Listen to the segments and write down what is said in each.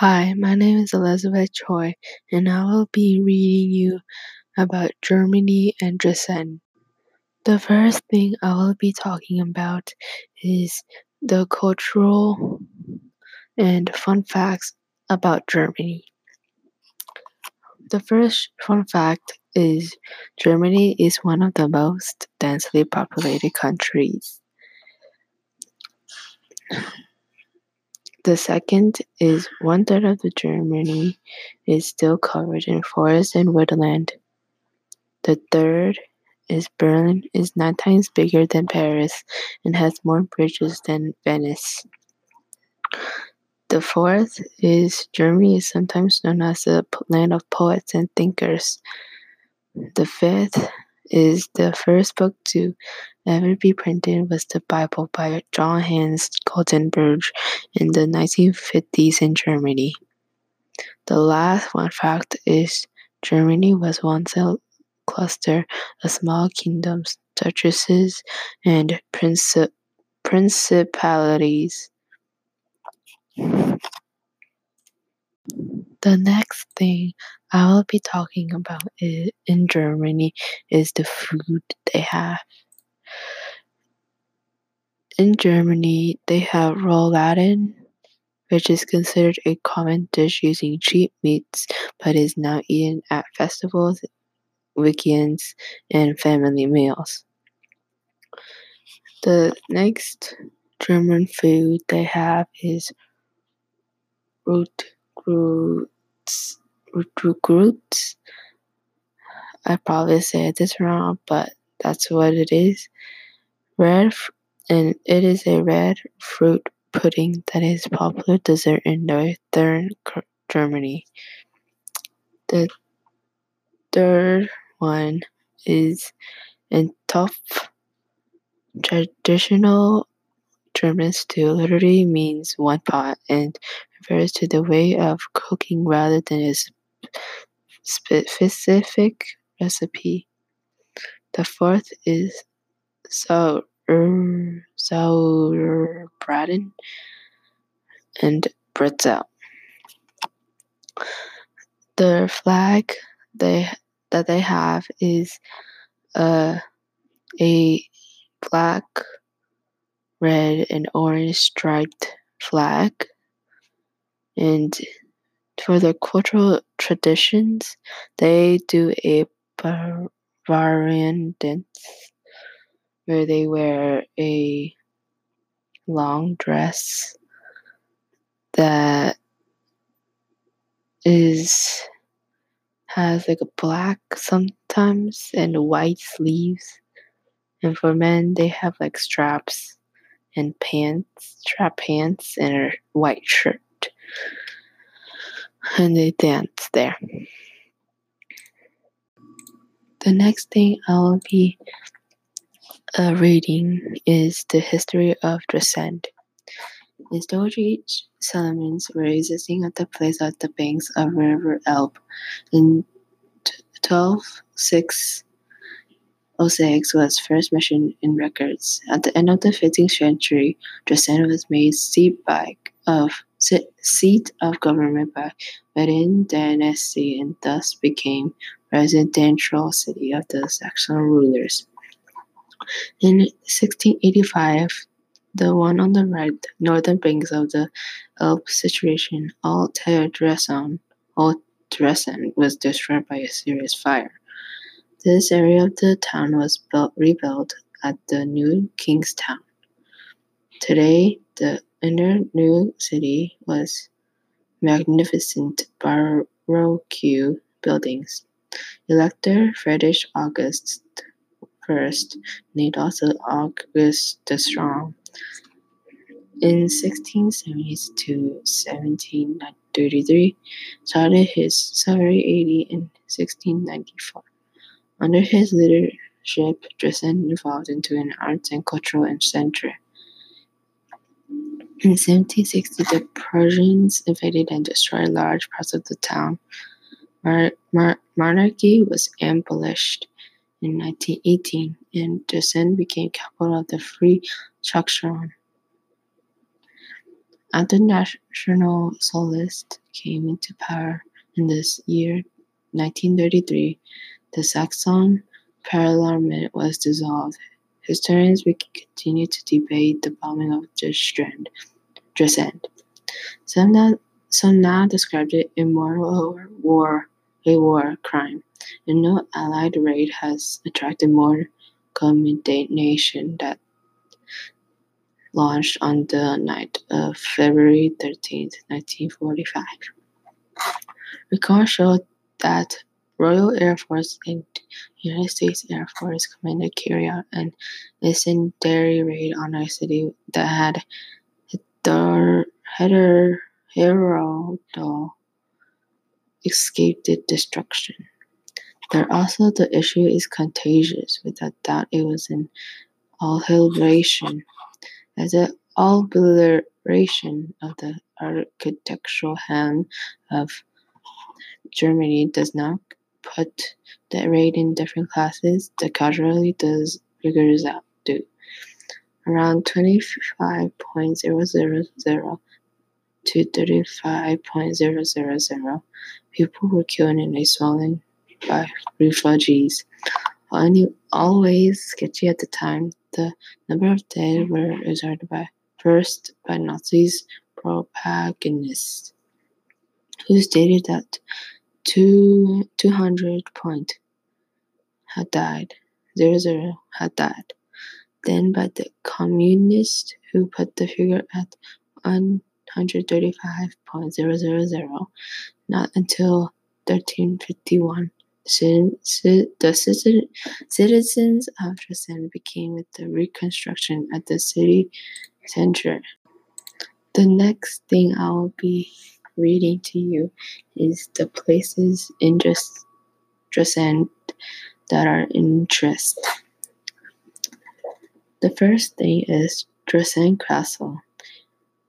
Hi, my name is Elizabeth Choi, and I will be reading you about Germany and Dresden. The first thing I will be talking about is the cultural and fun facts about Germany. The first fun fact is Germany is one of the most densely populated countries. The second is one third of the Germany is still covered in forest and woodland. The third is Berlin is nine times bigger than Paris and has more bridges than Venice. The fourth is Germany is sometimes known as the land of poets and thinkers. The fifth is the first book to ever be printed was the Bible by Johannes Gutenberg in the 1950s in Germany. The last one fact is Germany was once a cluster of small kingdoms, duchesses, and princi- principalities. The next thing I will be talking about in Germany is the food they have. In Germany, they have Rouladen, which is considered a common dish using cheap meats but is now eaten at festivals, weekends, and family meals. The next German food they have is Rotgrutes. Rotgrutes. I probably said this wrong, but that's what it is. Red and it is a red fruit pudding that is popular dessert in northern Germany. The third one is Eintopf. Traditional German stew literally means one pot and refers to the way of cooking rather than a specific recipe. The fourth is so er, Sauerbraten, and Bretzel. The flag they that they have is uh, a black, red, and orange striped flag. And for the cultural traditions, they do a Bavarian dance where they wear a long dress that is has like a black sometimes and white sleeves. And for men, they have like straps and pants, strap pants, and a white shirt. And they dance there. The next thing I'll be uh, reading is the history of Dresden. Historic settlements were existing at the place at the banks of River Elbe. In 1206 was first mentioned in records. At the end of the 15th century, Dresden was made seat by of seat of government by Wettin dynasty and thus became residential city of the Saxon rulers. In 1685, the one on the right, northern banks of the Elbe situation, Alt Dresden, Alt Dresden was destroyed by a serious fire. This area of the town was built, rebuilt at the new Kingstown. Today, the inner new city was magnificent Baroque buildings. Elector Friedrich August I, named also August the Strong. In 1670 to 1733, started his Sovereignty in 1694. Under his leadership, Dresden evolved into an arts and cultural center. In 1760, the Prussians invaded and destroyed large parts of the town. Mar- mar- monarchy was abolished in 1918, and Dresden became capital of the Free Saxony. after National Socialists came into power in this year, 1933, the Saxon Parliament was dissolved. Historians continue to debate the bombing of Dresden. Some now, some now described it immoral war, a war crime, and no Allied raid has attracted more condemnation that launched on the night of February 13, 1945. Records show that Royal Air Force and United States Air Force Commander carried out an incendiary raid on a city that had heralded escaped the destruction. There also the issue is contagious. Without doubt, it was an obliteration as an obliteration of the architectural hand of Germany does not put the rate in different classes, the casualty does figures out do. Around 25.000 to 35.000 people were killed in a swelling by refugees. Only Always sketchy at the time, the number of dead were exerted by first by Nazis propagandists, who stated that two, 200 point had died, zero zero had died. Then by the communists who put the figure at 135.000, not until 1351 the citizens of Dresden began with the reconstruction at the city center. The next thing I will be reading to you is the places in Dresden that are interest. The first thing is Dresden Castle.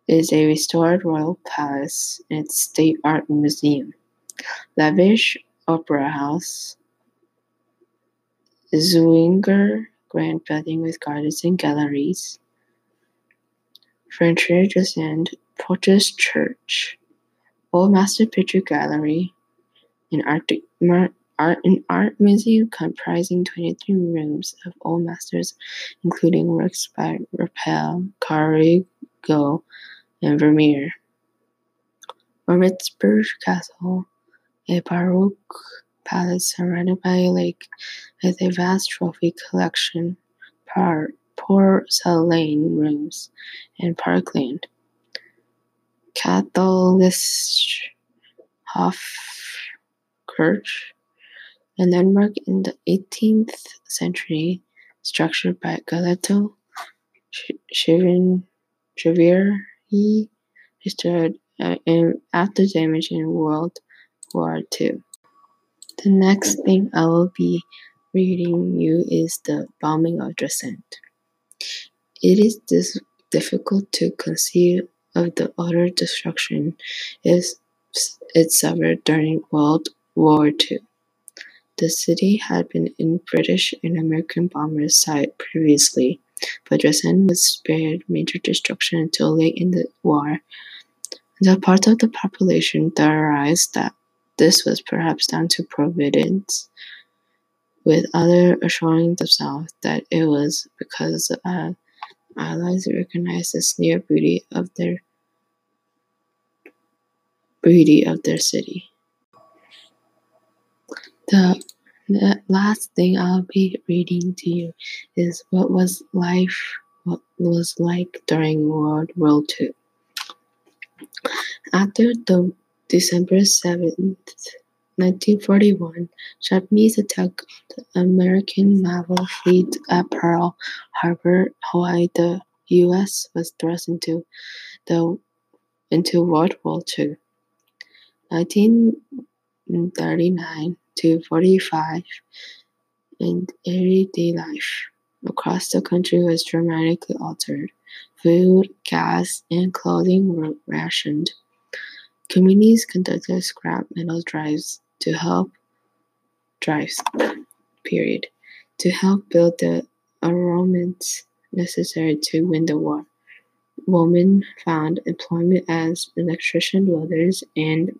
It is a restored royal palace and state art museum. Lavish Opera House, Zwinger Grand Building with gardens and galleries, French and Portus Church, Old Master Picture Gallery, an art, art, and art museum comprising 23 rooms of old masters, including works by Raphael, Correggio, and Vermeer. Moritzburg Castle, a Baroque palace surrounded by a lake with a vast trophy collection, porcelain rooms, and parkland. Katholisch Hofkirche, a landmark in the 18th century, structured by Galeotto Chiavari, restored uh, after damage in World War II. The next thing I will be reading you is the bombing of Dresden. It is difficult to conceive of the utter destruction it suffered during World War II. The city had been in British and American bombers' sight previously, but Dresden was spared major destruction until late in the war. The part of the population theorized that this was perhaps down to Providence, with others assuring themselves that it was because uh, Allies recognized the near beauty of their beauty of their city. The, the last thing I'll be reading to you is what was life what was like during World War II. After the December 7th, 1941, Japanese attack on the American naval fleet at Pearl Harbor, Hawaii. The U.S. was thrust into the into World War II. 1939 to 45, and everyday life across the country was dramatically altered. Food, gas, and clothing were rationed. Communities conducted scrap metal drives to help drives period to help build the armaments necessary to win the war. women found employment as electrician, welders, and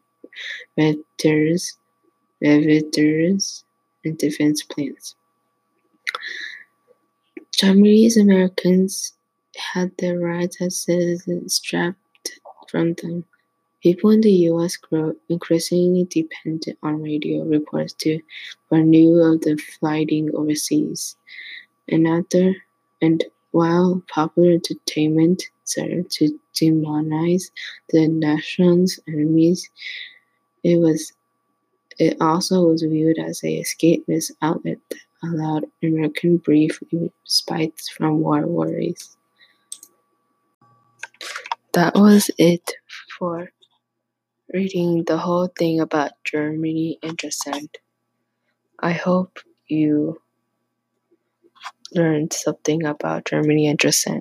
riveters, riveters in defense plants. Chinese Americans had their rights as citizens stripped from them. People in the U.S. grew increasingly dependent on radio reports to news of the fighting overseas. Another, and while popular entertainment served to demonize the nation's enemies, it was it also was viewed as a escapist outlet that allowed American brief respite from war worries. That was it for reading the whole thing about Germany and Dresden. I hope you learned something about Germany and Dresden.